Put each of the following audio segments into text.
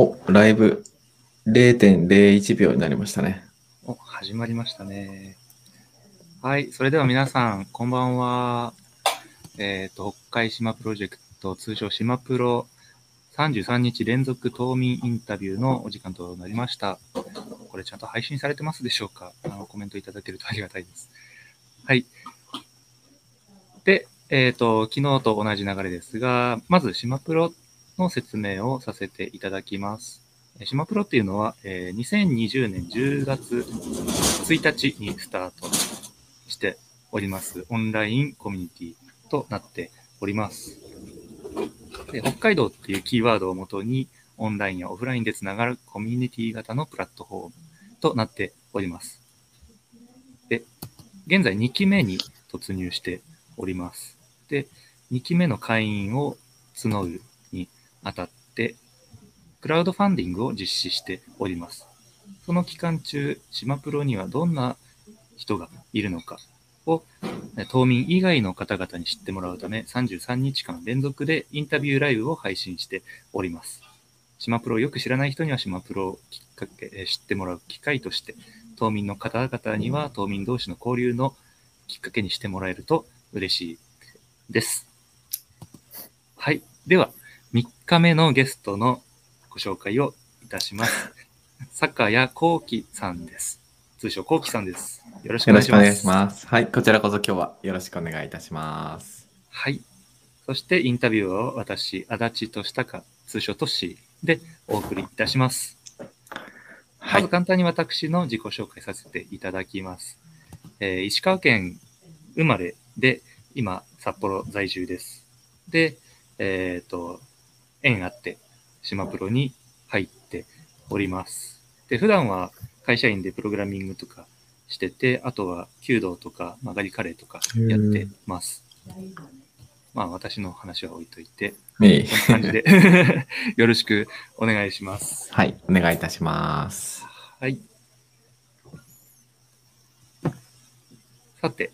お、ライブ0.01秒になりましたね。お、始まりましたね。はい、それでは皆さん、こんばんは。えっ、と、北海島プロジェクト、通称島プロ33日連続島民インタビューのお時間となりました。これちゃんと配信されてますでしょうか？あのコメントいただけるとありがたいです。はい。で、えっ、と、昨日と同じ流れですが、まず島プロの説明をさせていただきます。えー島プロっていうのは、え2020年10月1日にスタートしておりますオンラインコミュニティとなっております。で北海道っていうキーワードをもとにオンラインやオフラインでつながるコミュニティ型のプラットフォームとなっております。で、現在2期目に突入しております。で、2期目の会員を募るあたって、クラウドファンディングを実施しております。その期間中、島プロにはどんな人がいるのかを、え島民以外の方々に知ってもらうため、33日間連続でインタビューライブを配信しております。島プロをよく知らない人には島プロをきっかけえ知ってもらう機会として、島民の方々には島民同士の交流のきっかけにしてもらえると嬉しいです。はい。では、3日目のゲストのご紹介をいたします。坂谷幸喜さんです。通称幸喜さんです。よろしくおよろ願いします。しくお願いします。はい、こちらこそ今日はよろしくお願いいたします。はい。そしてインタビューを私、足立俊孝、通称トッシーでお送りいたします。はいまず。簡単に私の自己紹介させていただきます。えー石川県生まれで、今、札幌在住です。で、えっ、と、縁あって、島プロに入っております。で、普段は会社員でプログラミングとかしてて、あとは弓道とか曲がりカレーとかやってます。まあ、私の話は置いといて、こんな感じで よろしくお願いします。はい、お願いいたします。はい。さて、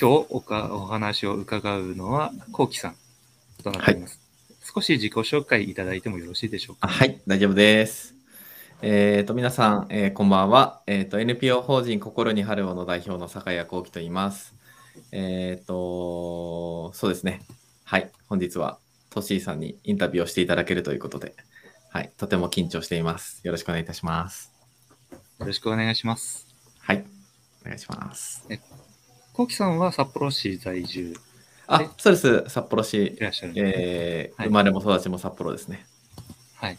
今日おかお話を伺うのは、こうきさんとなっております。少し自己紹介いただいてもよろしいでしょうか？あはい、大丈夫です。えっ、と、皆さん、えーこんばんは。えっ、と、NPO 法人心に春をの代表の坂谷幸喜と言います。えっ、と、そうですね。はい、本日はトッシーさんにインタビューをしていただけるということで、はい、とても緊張しています。よろしくお願いいたします。よろしくお願いします。はい、お願いします。こうきさんは札幌市在住えあ、そうです。札幌市い、らっしゃるね。はいえー生まれも育ちも札幌ですね。はい。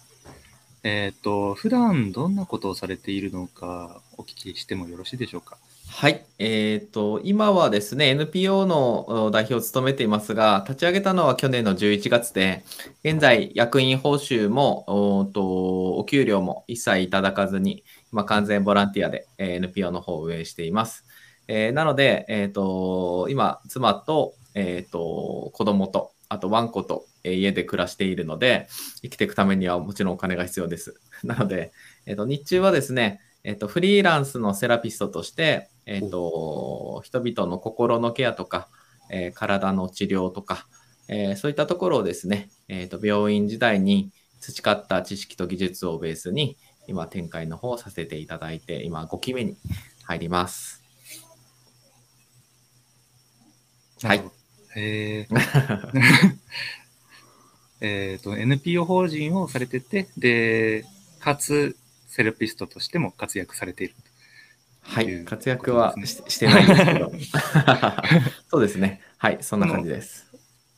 えっ、と、普段どんなことをされているのかお聞きしてもよろしいでしょうか？はい、えーと、今はですね、NPO のお代表を務めていますが、立ち上げたのは去年の11月で、現在、役員報酬も、おーとお給料も一切いただかずに、今、完全ボランティアで、えー NPO の方を運営しています。えーなので、えーと、今、妻と、えーと、子供と、あとワンコと、えー家で暮らしているので、生きていくためにはもちろんお金が必要です。なので、えーと、日中はですね、えっと、フリーランスのセラピストとして、えっと、人々の心のケアとか、えー体の治療とか、えーそういったところをですね、えっと、病院時代に培った知識と技術をベースに、今、展開の方をさせていただいて、今、5期目に入ります。はい。えーえっと、NPO 法人をされてて、で、かつ、セラピストとしても活躍されている。はい。活躍はししてないんですけど。そうですね。はい。そんな感じです。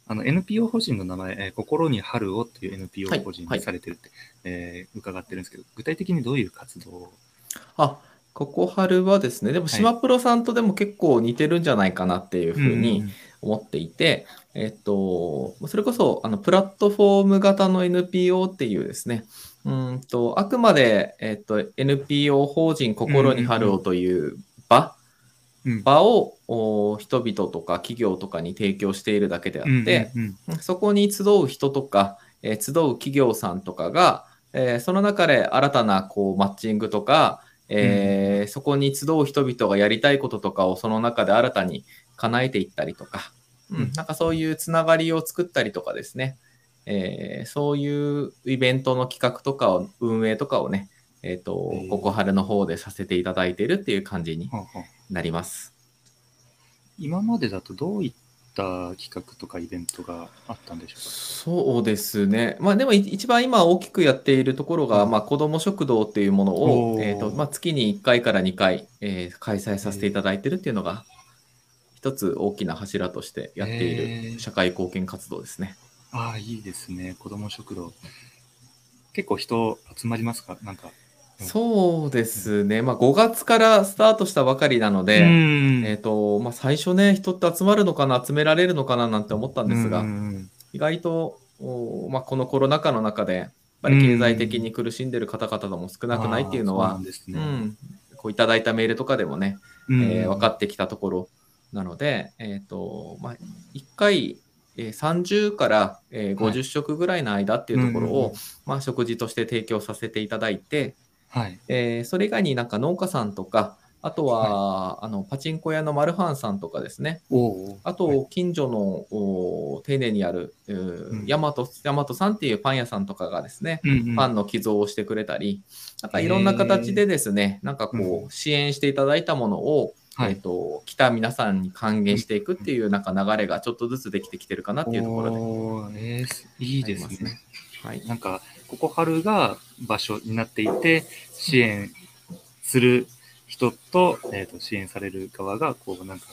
あの、NPO 法人の名前、えー心に春をという NPO はい法人はいにされてるって、えー伺ってるんですけど、具体的にどういう活動を？あ、ここ春はですね、でも、はい島プロさんとでも結構似てるんじゃないかなっていうふうにん思っていて、えっと、それこそ、あの、プラットフォーム型の NPO っていうですね、うんと、あくまで、えっと、NPO 法人心に春をという場、うん。場をお人々とか企業とかに提供しているだけであって、うんうんそこに集う人とか、えー集う企業さんとかが、えーその中で新たなこうマッチングとか、えーそこに集う人々がやりたいこととかをその中で新たに叶えていったりとか、ううん。ん、なんかそういうつながりを作ったりとかですね、えーそういうイベントの企画とかを、運営とかをね、えっ、ー、ここ春の方でさせていただいているっていう感じになります。今までだとどういった企画とかイベントがあったんでしょうか？そうですね。まあでもい一番今大きくやっているところが、うん。まあ子ども食堂っていうものを、えーとまあ、月に1回から2回、えー開催させていただいているっていうのが、一つ大きな柱としてやっている社会貢献活動ですね。ああ、いいですね。子ども食堂。結構人集まりますか？なんか。うんそうですね。まあ5月からスタートしたばかりなので、んえっ、と、まあ最初ね、人って集まるのかな、集められるのかな？なんて思ったんですが、うん意外と、おまあ、このコロナ禍の中で、やっぱり経済的に苦しんでる方々も少なくないっていうのはうね。うん、こういただいたメールとかでもね、うんえー分かってきたところなので、えっ、と、まあ、1回、えー30から、えーはい。50食ぐらいの間っていうところを、まあ、食事として提供させていただいて、はい。えーそれ以外になんか農家さんとか、あとは、あのパチンコ屋のマルファンさんとかですね、おあと、近所の、お丁寧にある、うんヤマト、ヤマトさんっていうパン屋さんとかがですね、うんうん。パンの寄贈をしてくれたり、なんかいろんな形でですね、なんかこうう、支援していただいたものを、はいえっ、と、来た皆さんに還元していくっていうなんか流れがちょっとずつできてきてるかなっていうところで。えーすいいですね。はい。なんか、ここ春が場所になっていて、支援する人と、えー、と支援される側が、こう、なんか、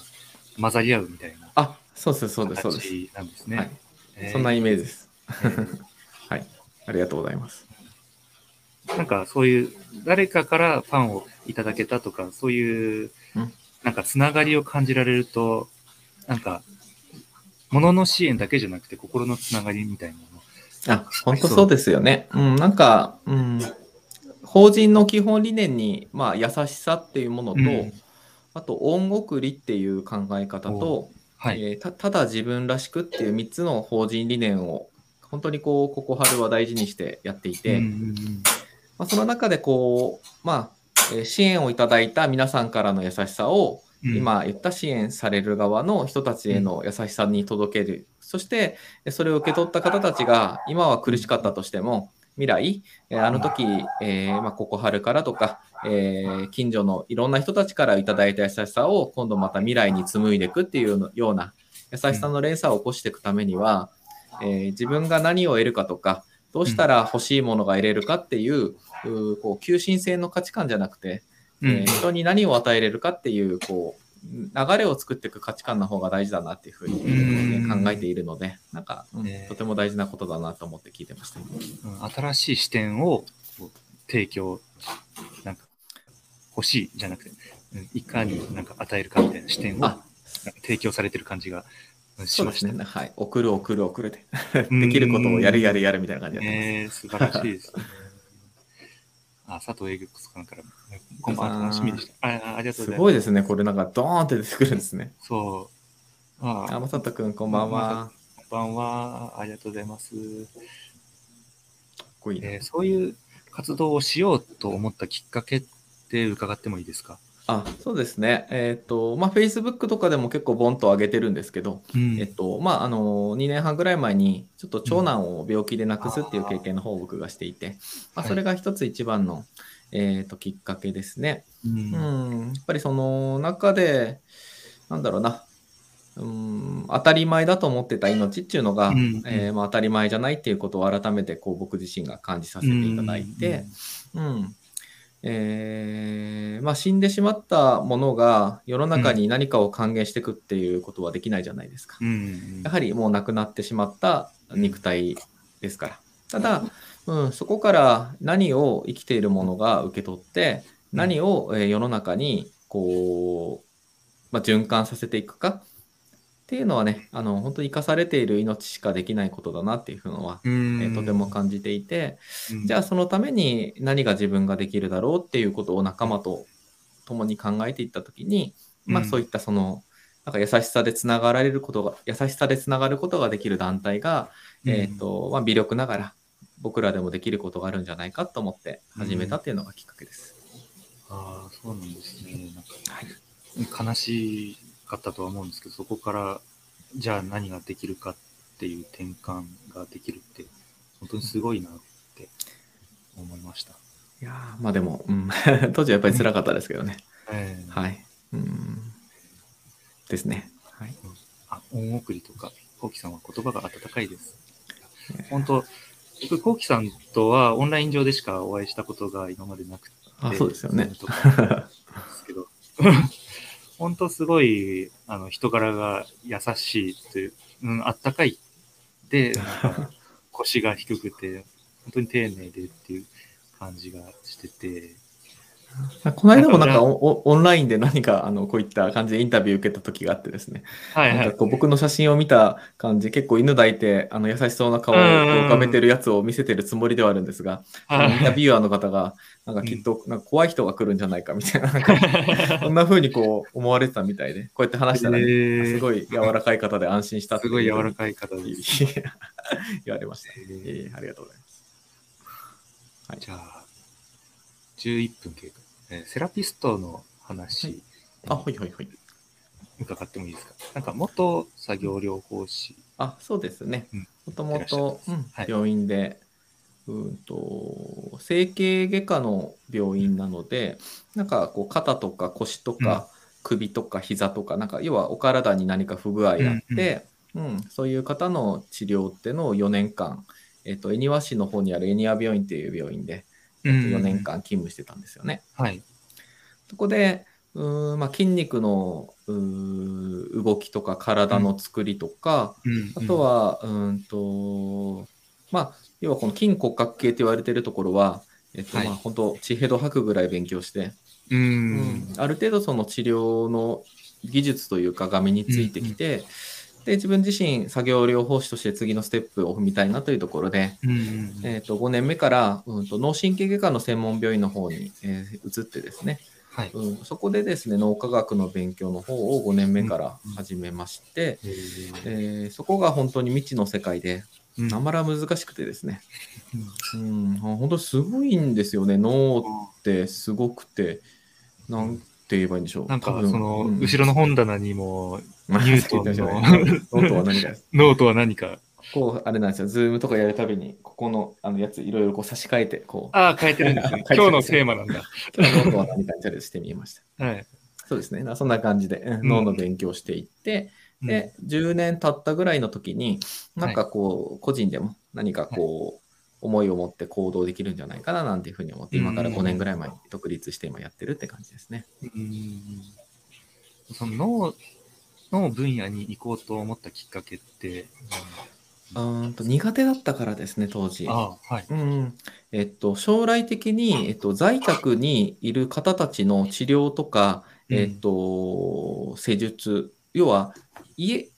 混ざり合うみたいなあ、そうです、そうです、そうです。形なんですね。はい。えーそんなイメージです。えー はい。ありがとうございます。なんかそういう、誰かからパンをいただけたとか、そういううん、なんかつながりを感じられると、なんか、物の支援だけじゃなくて心のつながりみたいなのも。あ、本当そうですよね。うん、なんか、うん、法人の基本理念に、まあ、優しさっていうものと、うんあと、恩送りっていう考え方と、はい。えーたただ自分らしくっていう3つの法人理念を、本当にこう、ここ春は大事にしてやっていて、まあ、その中でこう、まあ、えー支援をいただいた皆さんからの優しさを、うん。今言った支援される側の人たちへの優しさに届ける、そしてえそれを受け取った方たちが今は苦しかったとしても未来、えーあの時、えーまあ、ここ春からとか、えー近所のいろんな人たちからいただいた優しさを今度また未来に紡いでいくっていうような優しさの連鎖を起こしていくためには、えー自分が何を得るかとかどうしたら欲しいものが得れるかっていう,、うーこう求心性の価値観じゃなくて、うん。えー人に何を与えれるかっていうこう流れを作っていく価値観の方が大事だなっていうふうに、ねうん。考えているのでなんか、うんえーとても大事なことだなと思って聞いてました。うん。新しい視点を提供、なんか欲しいじゃなくて、うんいかになんか与えるかみたいな視点を提供されてる感じがうんしました。そうですね。はい。送る送る送るで。うんできることをやるやるやるみたいな感じでねえ素晴らしいですね。あ、佐藤エグさんから、こんばんは、楽しみでした。ああありがとうございます。ごいですね。これなんかドーンって出てくるんですね。そう。ああ、まさとくん、こんばんは。こんばんは。ありがとうございます。かっこいいなえーそういう活動をしようと思ったきっかけって伺ってもいいですか？あ、そうですね。えっ、と、まあ、Facebook とかでも結構ボンと上げてるんですけど、うん。えっと、まあ、あの、2年半ぐらい前に、ちょっと長男を病気で亡くすっていう経験の方を僕がしていて、まあ、はい。それが一つ一番の、えっと、きっかけですね。うん。うん、やっぱりその中で、なんだろうな、うん、当たり前だと思ってた命っていうのが、うん。えーまあ、当たり前じゃないっていうことを改めてこう僕自身が感じさせていただいて、うんえーまあ、死んでしまったものが世の中に何かを還元していくっていうことはできないじゃないですか。うんうんやはりもう亡くなってしまった肉体ですから。ただ、うん、そこから何を生きているものが受け取って、何をえー世の中にこう、まあ、循環させていくかっていうのはね、あの本当に生かされている命しかできないことだなっていうのは、うんえーとても感じていて、うんじゃあそのために何が自分ができるだろうっていうことを仲間と共に考えていったときに、まあうんそういったその、なんか優しさでつながられることが、優しさでつながることができる団体が、えっ、と、まあ微力ながら僕らでもできることがあるんじゃないかと思って始めたっていうのがきっかけです。ああ、そうなんですね。なんかはい。悲しかったとは思うんですけど、そこから、じゃあ何ができるかっっていう転換ができるって、本当にすごいなって思いました。いやーまあでも、うん、当時はやっぱり辛かったですけどね。ええはい。うん。ですね。はい。あ、恩送りとか、コウキさんは言葉が温かいです。本当、僕、コウキさんとはオンライン上でしかお会いしたことが今までなくて、あ、そうですよね。ですけど、本当すごい、あの、人柄が優しいという、うん、あったかい。で、腰が低くて、本当に丁寧でっていう感じがしてて、この間もなんかオンラインで何かあのこういった感じでインタビュー受けた時があってですね、はいはいなんか。こう僕の写真を見た感じ、結構犬抱いてあの優しそうな顔を浮かべてるやつを見せてるつもりではあるんですが、インタビュアーの方が、なんかきっとなんか怖い人が来るんじゃないかみたいな、なんか そんな風にこう思われてたみたいで、こうやって話したら、ねすごい柔らかい方で安心したすごい柔らいかい方うです。言われました。えーありがとうございます。はいじゃあ、11分経過。えーセラピストの話、あ、はいはいはい。伺ってもいいですか？なんか元作業療法士。あ、そうですね。うん。もともといらっしゃいます。はい。病院で、うんと、整形外科の病院なので、なんかこう肩とか腰とか首とか膝とか、なんか要はお体に何か不具合があって、うんそういう方の治療ってのを4年間、えっと、恵庭市の方にある恵庭病院っていう病院で、えっと4年間勤務してたんですよね。はい。そこで、うーんまあ、筋肉の動きとか体の作りとか、うんあと、は、うーんと、まあ、要はこの筋骨格系と言われてるところは、えっと、はいまあ、本当地ヘド吐くぐらい勉強して、うん。うんある程度その治療の技術というかが身についてきて、で、自分自身作業療法士として次のステップを踏みたいなというところで、うんうんえっと、5年目から、うん、と脳神経外科の専門病院の方に、えー移ってですね、はい。うん、そこでですね、脳科学の勉強の方を5年目から始めまして、えーそこが本当に未知の世界で、うん。なまら難しくてですね、うん、本当すごいんですよね、脳ってすごくて、なんて言えばいいんでしょう。なんかその、うん。後ろの本棚にも、まあニュートンのノートは何か。ノートは何か。こう、あれなんですよ、ズームとかやるたびに、ここのあのやつ、いろいろこう差し替えて、こう、ああ、変えてるんですね。今日のテーマなんだ。脳とは何かにチャレンジしてみました。はい。そうですね、そんな感じで、うんうん脳の勉強をしていって、で、10年経ったぐらいの時に、なんかこう、個人でも何かこう、思いを持って行動できるんじゃないかななんていうふうに思って、今から5年ぐらい前に独立して今やってるって感じですね。うんその脳の分野に行こうと思ったきっかけって、うーんと苦手だったからですね、当時。ああ、はい。うんえっと、将来的に、えっと、在宅にいる方たちの治療とか、うんえっと、施術、要は家、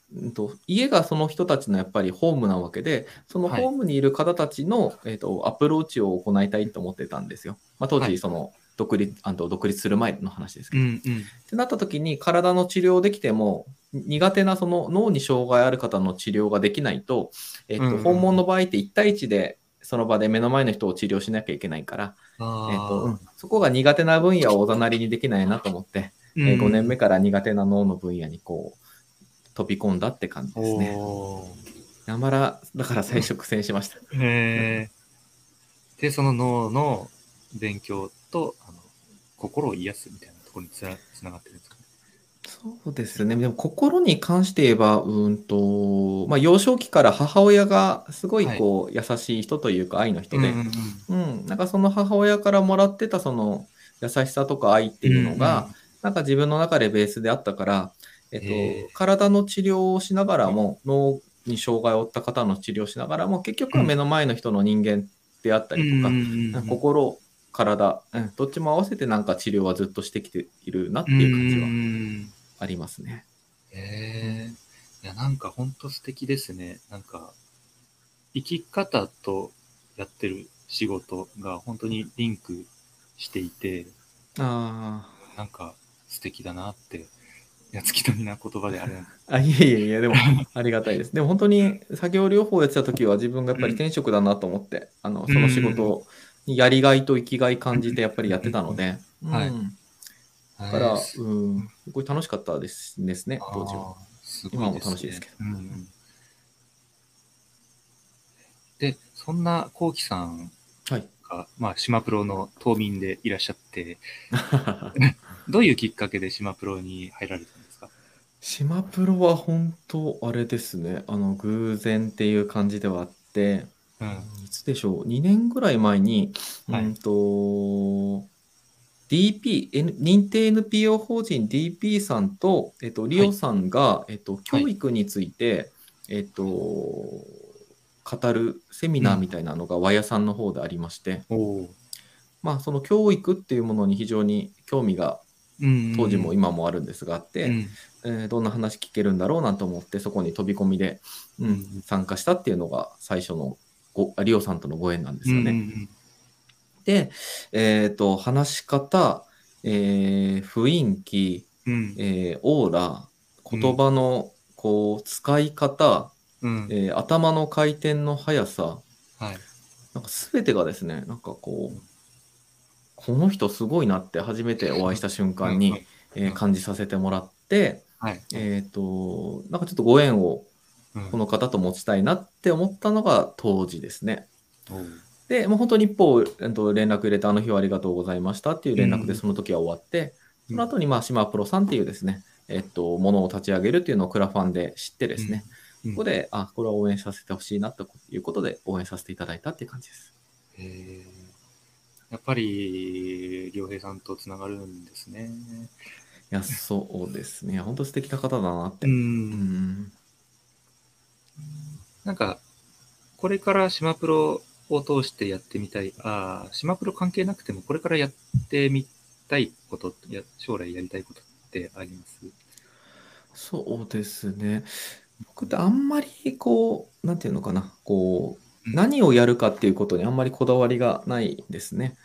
家がその人たちのやっぱりホームなわけで、そのはいホームにいる方たちの、えっと、アプローチを行いたいと思ってたんですよ。まあ、当時、はいその独立あの独立する前の話ですけど。っうんうん。てなった時に、体の治療できても、苦手なその脳に障害ある方の治療ができないと、えっとうんうん訪問の場合って1対1でその場で目の前の人を治療しなきゃいけないから、あえっとうんそこが苦手な分野をおざなりにできないなと思って、うんえー5年目から苦手な脳の分野にこう飛び込んだって感じですね。おーなまら、だから最初苦戦しました。へーで、その脳の勉強と、心を癒すみたいなところにつながってるんですか？ね。そうですね。でも心に関して言えば、うんと、まあ、幼少期から母親がすごいこう、優しい人というか愛の人で、うんうんうん、なんかその母親からもらってたその優しさとか愛っていうのが、なんか自分の中でベースであったから、えっと、体の治療をしながらも、脳に障害を負った方の治療をしながらも、結局は目の前の人の人間であったりとか、なんか心、体、うん、どっちも合わせてなんか治療はずっとしてきているなっていう感じはは。ありますね。へえ。いや、なんか本当素敵ですね。なんか、生き方とやってる仕事が本当にリンクしていて、あなんか素敵だなって、やつきとみな言葉であれ あ、あいえいえいえ、でもありがたいです。でも本当に作業療法やってた時は自分がやっぱり転職だなと思って、あのその仕事にやりがいと生きがい感じてやっぱりやってたので、う んはい。うん。だから、うん、すごい楽しかったですですね、当時は。あーすごい今も楽しいですけど。うん。うんで、そんなこうきさんはい。が、まあ、島プロの島民でいらっしゃって、どういうきっかけで島プロに入られたんですか？島プロは本当あれですね。あの、偶然っていう感じではあって、うん。いつでしょう、2年ぐらい前に、はい。うんと、DP、N- 認定 NPO 法人 DP さんと、えっと、リオさんが、えっと、教育について、えっと、語るセミナーみたいなのが和屋さんの方でありまして、おお。まあ、その教育っていうものに非常に興味がうん当時も今もあるんですがあって、うん。えーどんな話聞けるんだろうなと思ってそこに飛び込みで、うんうん参加したっていうのが最初のごリオさんとのご縁なんですよね。うんうんで、えー、と話し方、えー雰囲気、うんえーオーラ言葉のこう使い方、うんえー頭の回転の速さはい。なんか全てがですねなんかこうこの人すごいなって初めてお会いした瞬間に、えー感じさせてもらって、はい。えっ、となんかちょっとご縁をうんこの方と持ちたいなって思ったのが当時ですね。で、もう本当に一方、えっと連絡入れて、あの日はありがとうございましたっていう連絡うんでその時は終わって、うんその後に、まあ、島プロさんっていうですね、えっと、ものを立ち上げるっていうのをクラファンで知ってですね、うんここで、あ、これは応援させてほしいなということで、応援させていただいたっていう感じです。へーやっぱり、良平さんとつながるんですね。いや、そうですね。本当素敵な方だなって。う。うんん。なんか、これから島プロを通してやってみたい、ああ、島プロ関係なくても、これからやってみたいこと、や将来やりたいことってあります？そうですね。僕ってあんまりこう、なんていうのかな、こう、うん。何をやるかっていうことにあんまりこだわりがないですね。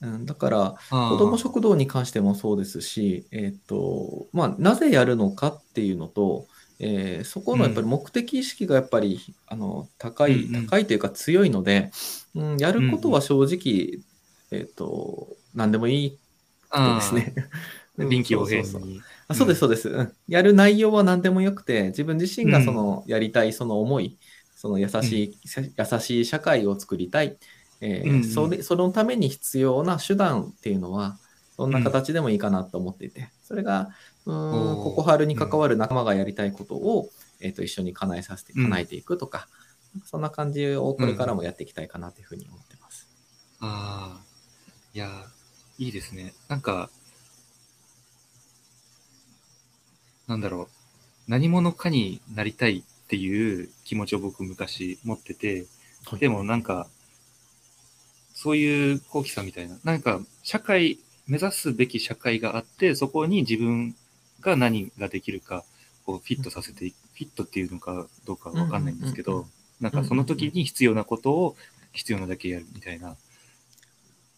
うん、だから、子ども食堂に関してもそうですし、えっと、まあ、なぜやるのかっていうのと、えーそこのやっぱり目的意識がやっぱり、あの高い、うんうん。高いというか強いので、うん、やることは正直、えっと、何でもいいあですね。臨機応変に。あそうです、そうです、うん。やる内容は何でもよくて、自分自身がそのやりたいその思い、その優しい、優しい社会を作りたい、えーうんうん。それ、そのために必要な手段っていうのは、どん。な形でもいいかなと思っていて、それが、うーん、ここ春に関わる仲間がやりたいことを、えー、と一緒に叶えさせて、うん叶えていくとか、そんな感じをこれからもやっていきたいかなというふうに思ってます。ああ、いや、いいですね。なんか、なんだろう、何者かになりたいっていう気持ちを僕昔持ってて、でもなんか、そういうコウキさんみたいな、なんか社会、目指すべき社会があって、そこに自分が何ができるか、こうフィットさせていく、フィットっていうのかどうかわかんないんですけうんうんうんど、なんかその時に必要なことを必要なだけやるみたいな。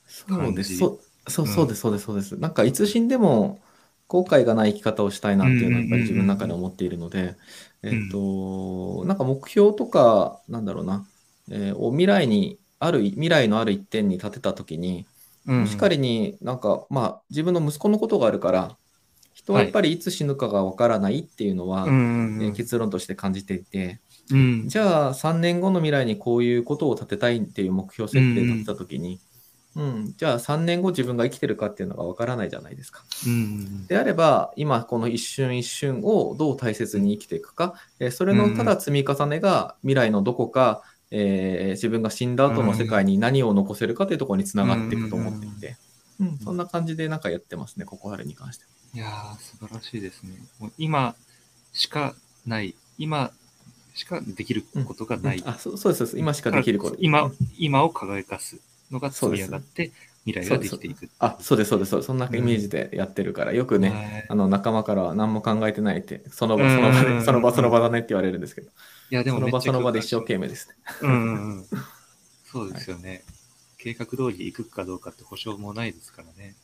そうです。感じそうそううんそうです、そうです、そうです。なんかいつ死んでも後悔がない生き方をしたいなっていうのはやっぱり自分の中で思っているので、んえっと、なんか目標とか、なんだろうな、えーを未来に、ある、未来のある一点に立てたときに、うんもし仮になんか、まあ自分の息子のことがあるから、人はやっぱりいつ死ぬかがわからないっていうのは、うんうんえー結論として感じていて、うん。じゃあ3年後の未来にこういうことを立てたいっていう目標設定立てたときに、うん、じゃあ3年後自分が生きてるかっていうのがわからないじゃないですか。うんであれば、今この一瞬一瞬をどう大切に生きていくか、えーそれのただ積み重ねが未来のどこか、えー自分が死んだ後の世界に何を残せるかというところにつながっていくと思っていて、うん、そんな感じでなんかやってますね、ここ春に関しては。いやー、素晴らしいですね。もう今しかない、今しかできることがない。うんあそうそうですそうです、今しかできること。今うん、今を輝かすのが積み上がって、未来ができていく。あそうです、そうです、そうですそんなイメージでやってるから、よくね、はいあの仲間からは何も考えてないって、その場うんその場で、その場その場だねって言われるんですけど、いや、でもその場その場で一生懸懸命ですね。命。うんうんうん。そうですよね。計画通り行くかどうかって保証もないですからね。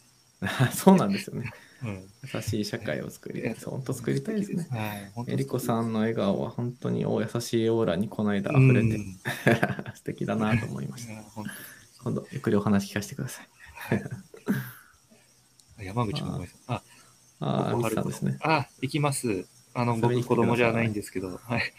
そうなんですよね。うん。優しい社会を作りたい。本当作りたいですね。はい。えりこさんの笑顔は本当にお優しいオーラにこの間うん溢れて、素敵だなと思いました。本今度、ゆっくりお話聞かせてください。当 山口も。あ、ああ、さんですね。あ、行きます。あの、僕子供じゃないんですけど、はい。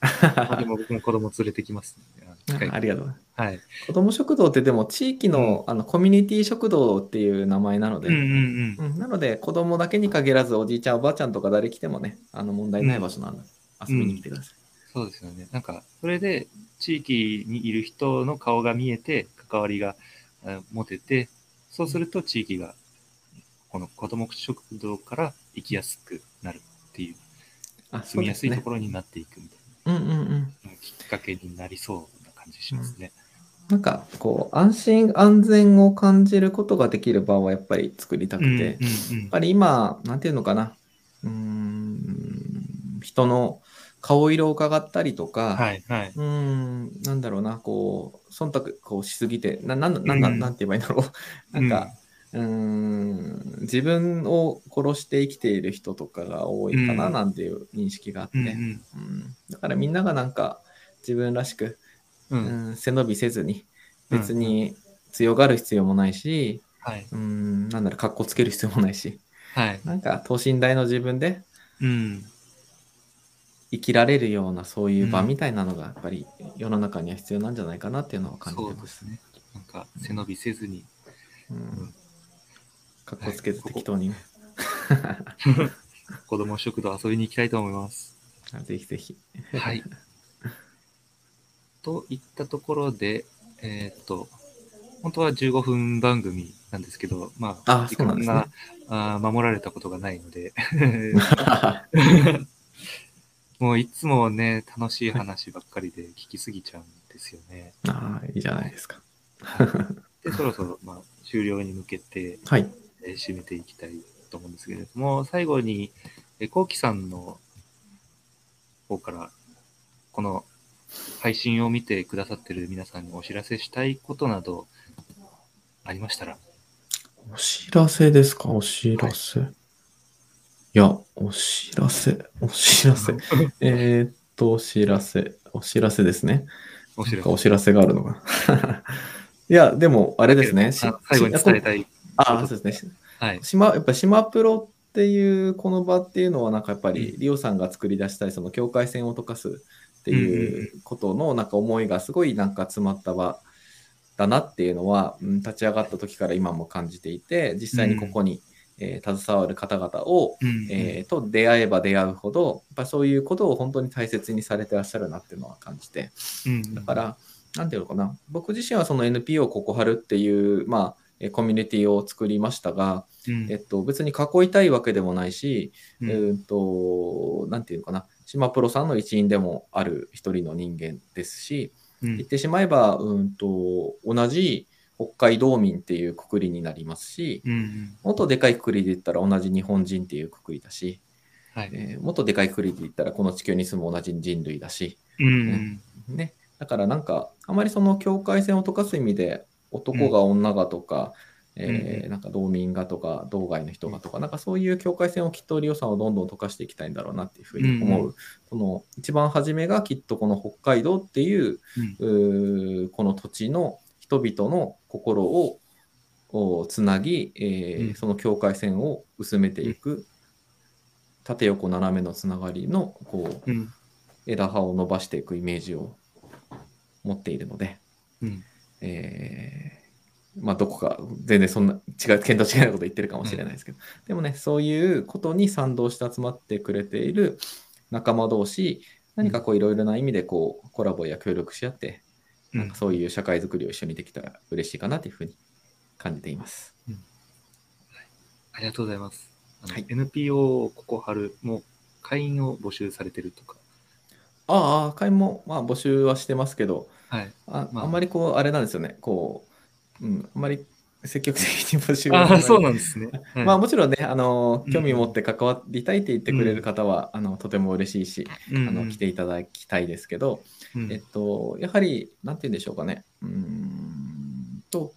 まあでも僕も子供連れてきます、ね。はいありがとう。はい。子ども食堂ってでも地域の,、あのコミュニティ食堂っていう名前なので、なので子供だけに限らずおじいちゃんおばあちゃんとか誰来てもねあの問題ない場所なんで、遊びに来てください。そうですよね。なんか、それで地域にいる人の顔が見えて、関わりがえー持てて、そうすると地域が、この子ども食堂から生きやすくなるっていう、あ住みやすいとろ。ころになっていくみたいうんうんうん。な、きっかけになりそうな感じしますね。なんかこう安心安全を感じることができる場をやっぱり作りたくて、うんうんやっぱり今なんていうのかなうーん人の顔色を伺ったりとうん。か、はいはい。うーんなんだろうなこう忖度こうしすぎてななんなんなんうんなんて言えばいいんだろうなんか、うーん自分を殺して生きている人とかが多いかなうんなんていう認識があって、うんうんうんだからみんながなんか自分らしくうん。ううんん、背伸びせずに、うん別に強がる必要もないし、はい。うん、なんだろう、かっこつける必要もないし、はい。なんか等身大の自分でうん。生きられるようなそういう場うんみたいなのがやっぱり世の中には必要なんじゃないかなっていうのは感じそてま。すすね。なんか、背伸びせずに、うん、かっこつけずはい適当にね。子ども食堂遊びに行きたいと思います。ぜひぜひ。はい。といったところで、えーっと、本当は15分番組なんですけど、まあ、あ時間が、あー守られたことがないので、もういつもね、楽しい話ばっかりで聞きすぎちゃうんですよね。ああ、いいじゃないですか。で、そろそろ、まあ、終了に向けて、はい。えー締めていきたいと思うんですけれども、最後に、えー、こうきさんの方から、この配信を見てくださってる皆さんにお知らせしたいことなどありましたら、お知らせですか？お知らせ。いや、お知らせ、お知らせ。えーっと、お知らせ、お知らせですね。お知らせお知らせがあるのかな。いや、でも、あれですね。最後に伝えたい。あ、そうですね。はい。島、やっぱ島プロっていうこの場っていうのは、なんかやっぱり、リオさんが作り出したい、その境界線を溶かすっていうことの、なんか思いがすごいなんか詰まった場だなっていうのは、うん立ち上がった時から今も感じていて、実際にここに、えー携わる方々を、うんえーと出会えば出会うほど、やっぱそういうことを本当に大切にされてらっしゃるなっていうのは感じて、うんだから、なんていうのかな、僕自身はその NPO ココハルっていう、まあ、えーコミュニティを作りましたが、うん。えっと、別に囲いたいわけでもないし、うん。えーていうのかな、島プロさんの一員でもある一人の人間ですし、うん。言ってしまえば、うんと、同じ北海道民っていうくくりになりますし、うんもっとでかいくくりで言ったら同じ日本人っていうくくりだし、はい。えーもっとでかいくくりで言ったらこの地球に住む同じ人類だし、うんね、だからなんかあまりその境界線を解かす意味で男が女がとか、えーうんなんか道民がとか道外の人がとか、なんかそういう境界線をきっとリオさんはどんどん解かしていきたいんだろうなっていうふうに思う、うんその一番初めがきっとこの北海道っていううん。うーこの土地の人々の心ををつなぎ、えーうん。その境界線を薄めていく、縦横斜めのつながりのこううん。枝葉を伸ばしていくイメージを持っているので、うん。えーまあどこか全然そんな違う見当違いなこと言ってるかもしれないですけど、でもねそういうことに賛同して集まってくれている仲間同士何かこういろいろな意味でこうコラボや協力し合ってなんかそういう社会づくりを一緒にできたら嬉しいかなというふうに感じています。ありがとうございます。はい NPO ここ春も会員を募集されてるとか。ああ、会員もまあ募集はしてますけど、はい。まあああんまりこう、あれなんですよね、こう、うん、あんまり積極的に募集はああ、そうななんですね。はいまあもちろんね、あのうん興味持って関わりたいって言ってくれる方は、あのとても嬉しいし、うんあの来ていただきたいですけど、うん。えっと、やはり、なんて言うんでしょうかね、うーんと、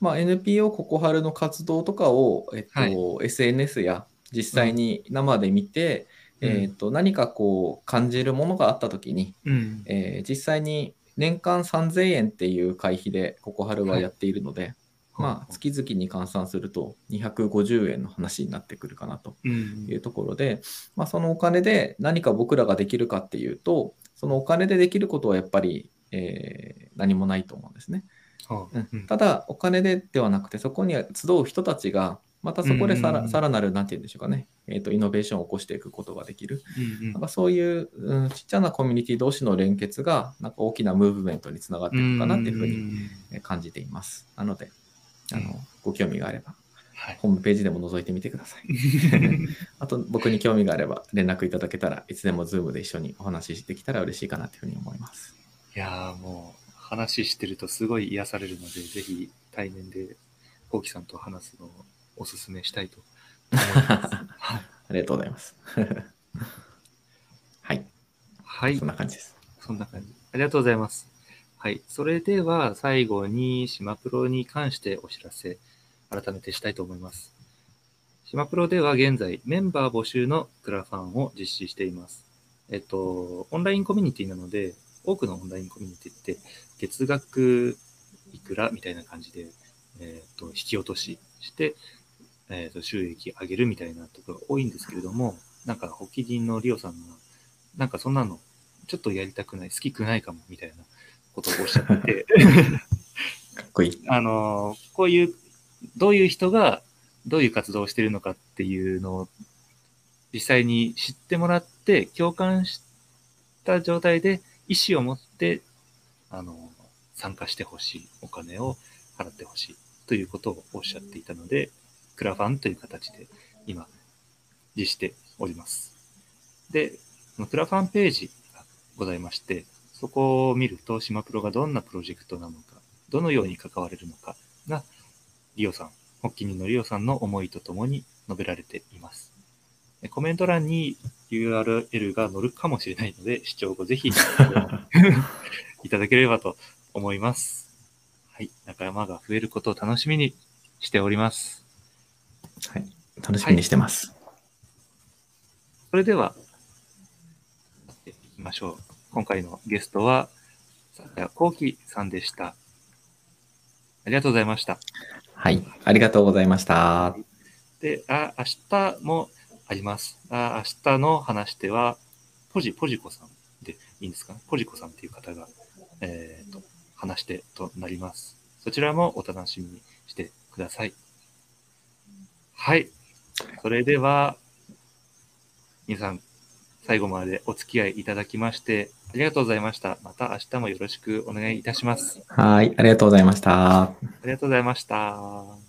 まあ、NPO ココハルの活動とかを、えっとは SNS や実際に生で見て、うん。えっと、何かこう感じるものがあったときに、うん。えー実際に年間3000円っていう会費でココハルはやっているので、まあ、月々に換算すると250円の話になってくるかなとうん。いうところで、まあ、そのお金で何か僕らができるかっていうと、そのお金でできることはやっぱりえー何もないと思うんですね。はあうん。ただ、お金でではなくて、そこに集う人たちが、またそこでさうんうんうん。らさらなる、なんて言うんでしょうかね、えーと、イノベーションを起こしていくことができる。うんうん。なんかそういう、うん、ちっちゃなコミュニティ同士の連結が、なんか大きなムーブメントにつながっていくかなっていうふうに感じています。なので、あうんのご興味があれば、はい。ホームページでも覗いてみてください。あと、僕に興味があれば連絡いただけたらいつでも Zoom で一緒にお話しできたら嬉しいかなというふうに思います。いやーもう話してるとすごい癒されるので、ぜひ対面でコウキさんと話すのをおすすめしたいと思います。はい。ありがとうございます。はい、はいそん。な感じです。そんな感じ。ありがとうございます。はい。それでは最後に島プロに関してお知らせ、改めてしたいと思います。島プロでは現在メンバー募集のクラファンを実施しています。えっと、オンラインコミュニティなので、多くのオンラインコミュニティって月額いくらみたいな感じで、えっと、引き落としして、えっと、収益上げるみたいなところが多いんですけれども、なんか、発起人のリオさんが、なんかそんなのちょっとやりたくない、好きくないかも、みたいなことをおっしゃってて、かっこいい。あのーこういう、どういう人がどういう活動をしているのかっていうのを実際に知ってもらって、共感した状態で意思を持って、あのー参加してほしい、お金を払ってほしいということをおっしゃっていたので、クラファンという形で今、実施しております。で、クラファンページがございまして、そこを見ると、島プロがどんなプロジェクトなのか、どのように関われるのかが、リオさん、発起人のリオさんの思いとともに述べられています。でコメント欄に URL が載るかもしれないので、視聴後ぜひ いただければと思います。はい。仲間が増えることを楽しみにしております。はい、楽しみにしてます。それでは、やっていきましょう。今回のゲストは、坂谷幸喜さんでした。ありがとうございました。はい、ありがとうございました。で、あ明日もあります。あ明日の話では、ポジ、ポジコさんでいいんですかね？ポジコさんっていう方が、えー、と、話し手となります。そちらもお楽しみにしてください。はい。それでは、皆さん、最後までお付き合いいただきまして、ありがとうございました。また明日もよろしくお願いいたします。はい、ありがとうございました。ありがとうございました。